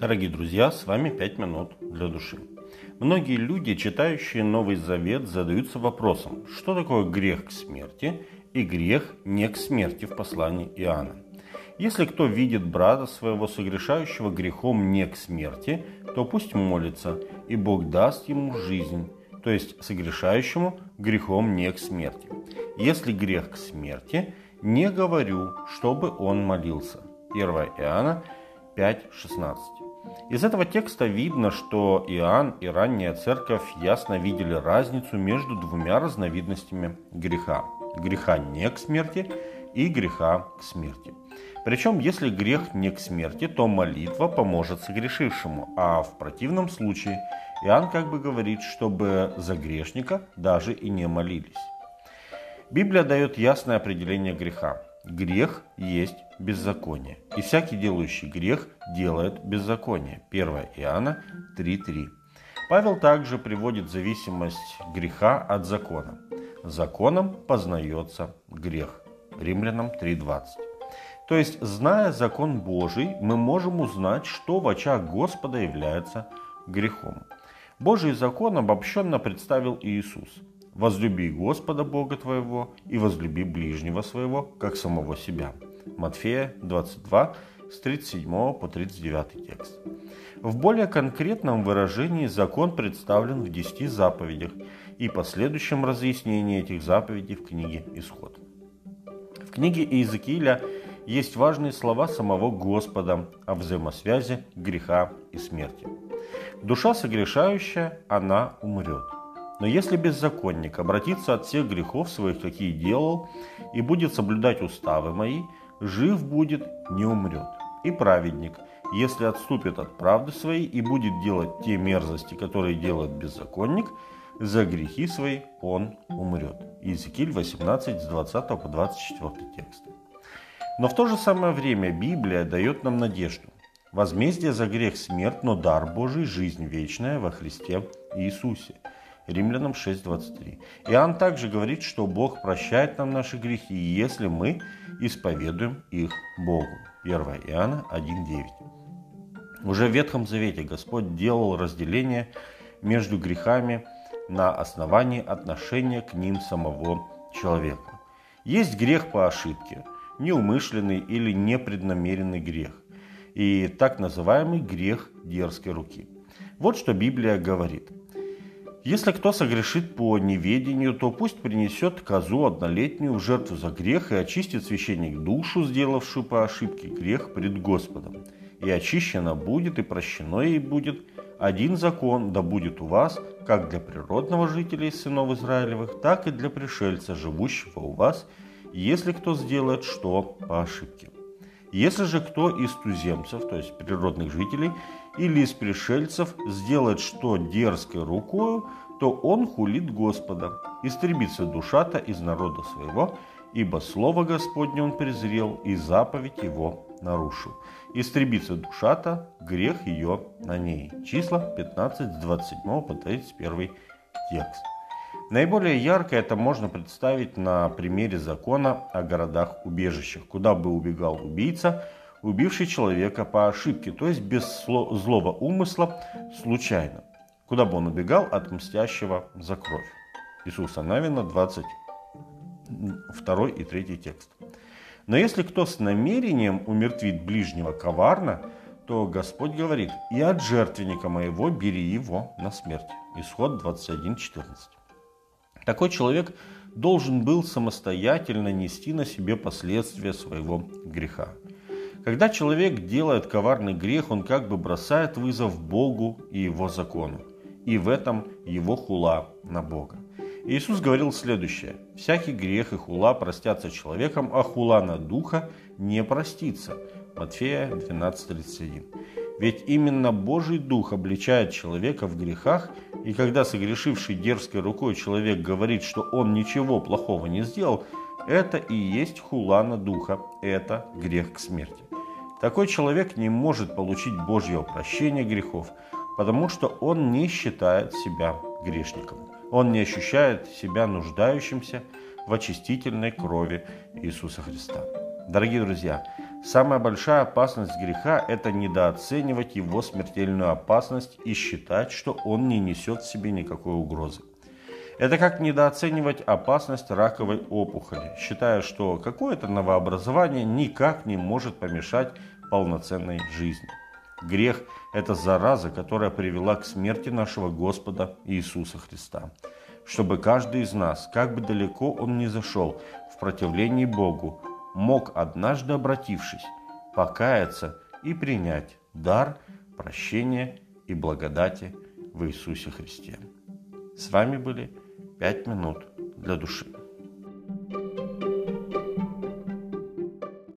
Дорогие друзья, с вами «Пять минут для души». Многие люди, читающие Новый Завет, задаются вопросом, что такое грех к смерти и грех не к смерти в послании Иоанна. Если кто видит брата своего согрешающего грехом не к смерти, то пусть молится, и Бог даст ему жизнь, то есть согрешающему грехом не к смерти. Если грех к смерти, не говорю, чтобы он молился. 1 Иоанна 5.16. Из этого текста видно, что Иоанн и ранняя церковь ясно видели разницу между двумя разновидностями греха. Греха не к смерти и греха к смерти. Причем, если грех не к смерти, то молитва поможет согрешившему, а в противном случае Иоанн как бы говорит, чтобы за грешника даже и не молились. Библия дает ясное определение греха. Грех есть беззаконие, и всякий делающий грех делает беззаконие. 1 Иоанна 3.3. Павел также приводит зависимость греха от закона. Законом познается грех. Римлянам 3.20. То есть, зная закон Божий, мы можем узнать, что в очах Господа является грехом. Божий закон обобщенно представил Иисус. «Возлюби Господа Бога твоего и возлюби ближнего своего, как самого себя». Матфея 22, с 37 по 39 текст. В более конкретном выражении закон представлен в 10 заповедях и последующем разъяснении этих заповедей в книге Исход. В книге Иезекииля есть важные слова самого Господа о взаимосвязи греха и смерти. Душа согрешающая, она умрет. Но если беззаконник обратится от всех грехов своих, какие делал, и будет соблюдать уставы мои, жив будет, не умрет. И праведник, если отступит от правды своей и будет делать те мерзости, которые делает беззаконник, за грехи свои он умрет. Иезекииль 18, с 20 по 24 тексты. Но в то же самое время Библия дает нам надежду. Возмездие за грех смерть, но дар Божий – жизнь вечная во Христе Иисусе. Римлянам 6.23. Иоанн также говорит, что Бог прощает нам наши грехи, если мы исповедуем их Богу. 1 Иоанна 1.9. Уже в Ветхом Завете Господь делал разделение между грехами на основании отношения к ним самого человека. Есть грех по ошибке, неумышленный или непреднамеренный грех, и так называемый грех дерзкой руки. Вот что Библия говорит – если кто согрешит по неведению, то пусть принесет козу однолетнюю в жертву за грех и очистит священник душу, сделавшую по ошибке грех пред Господом. И очищена будет, и прощено ей будет. Один закон да будет у вас, как для природного жителя из сынов Израилевых, так и для пришельца, живущего у вас, если кто сделает что по ошибке. Если же кто из туземцев, то есть природных жителей, или из пришельцев сделает что дерзкой рукою, то он хулит Господа, истребится душата из народа своего, ибо слово Господне он презрел, и заповедь его нарушил. Истребится душата, грех ее на ней. Числа 15 с 27 по 31 текст. Наиболее ярко это можно представить на примере закона о городах-убежищах, куда бы убегал убийца, убивший человека по ошибке, то есть без злого умысла, случайно, куда бы он убегал от мстящего за кровь. Иисуса Навина, 22 и 3 текст. Но если кто с намерением умертвит ближнего коварно, то Господь говорит, и от жертвенника моего бери его на смерть. Исход 21.14. Такой человек должен был самостоятельно нести на себе последствия своего греха. Когда человек делает коварный грех, он как бы бросает вызов Богу и его закону. И в этом его хула на Бога. Иисус говорил следующее. «Всякий грех и хула простятся человеком, а хула на духа не простится». Матфея 12.31. Ведь именно Божий Дух обличает человека в грехах, и когда согрешивший дерзкой рукой человек говорит, что он ничего плохого не сделал, это и есть хулана Духа, это грех к смерти. Такой человек не может получить Божьего прощения грехов, потому что он не считает себя грешником. Он не ощущает себя нуждающимся в очистительной крови Иисуса Христа. Дорогие друзья, Самая большая опасность греха – это недооценивать его смертельную опасность и считать, что он не несет в себе никакой угрозы. Это как недооценивать опасность раковой опухоли, считая, что какое-то новообразование никак не может помешать полноценной жизни. Грех – это зараза, которая привела к смерти нашего Господа Иисуса Христа. Чтобы каждый из нас, как бы далеко он ни зашел в противлении Богу, мог однажды обратившись, покаяться и принять дар прощения и благодати в Иисусе Христе. С вами были «Пять минут для души».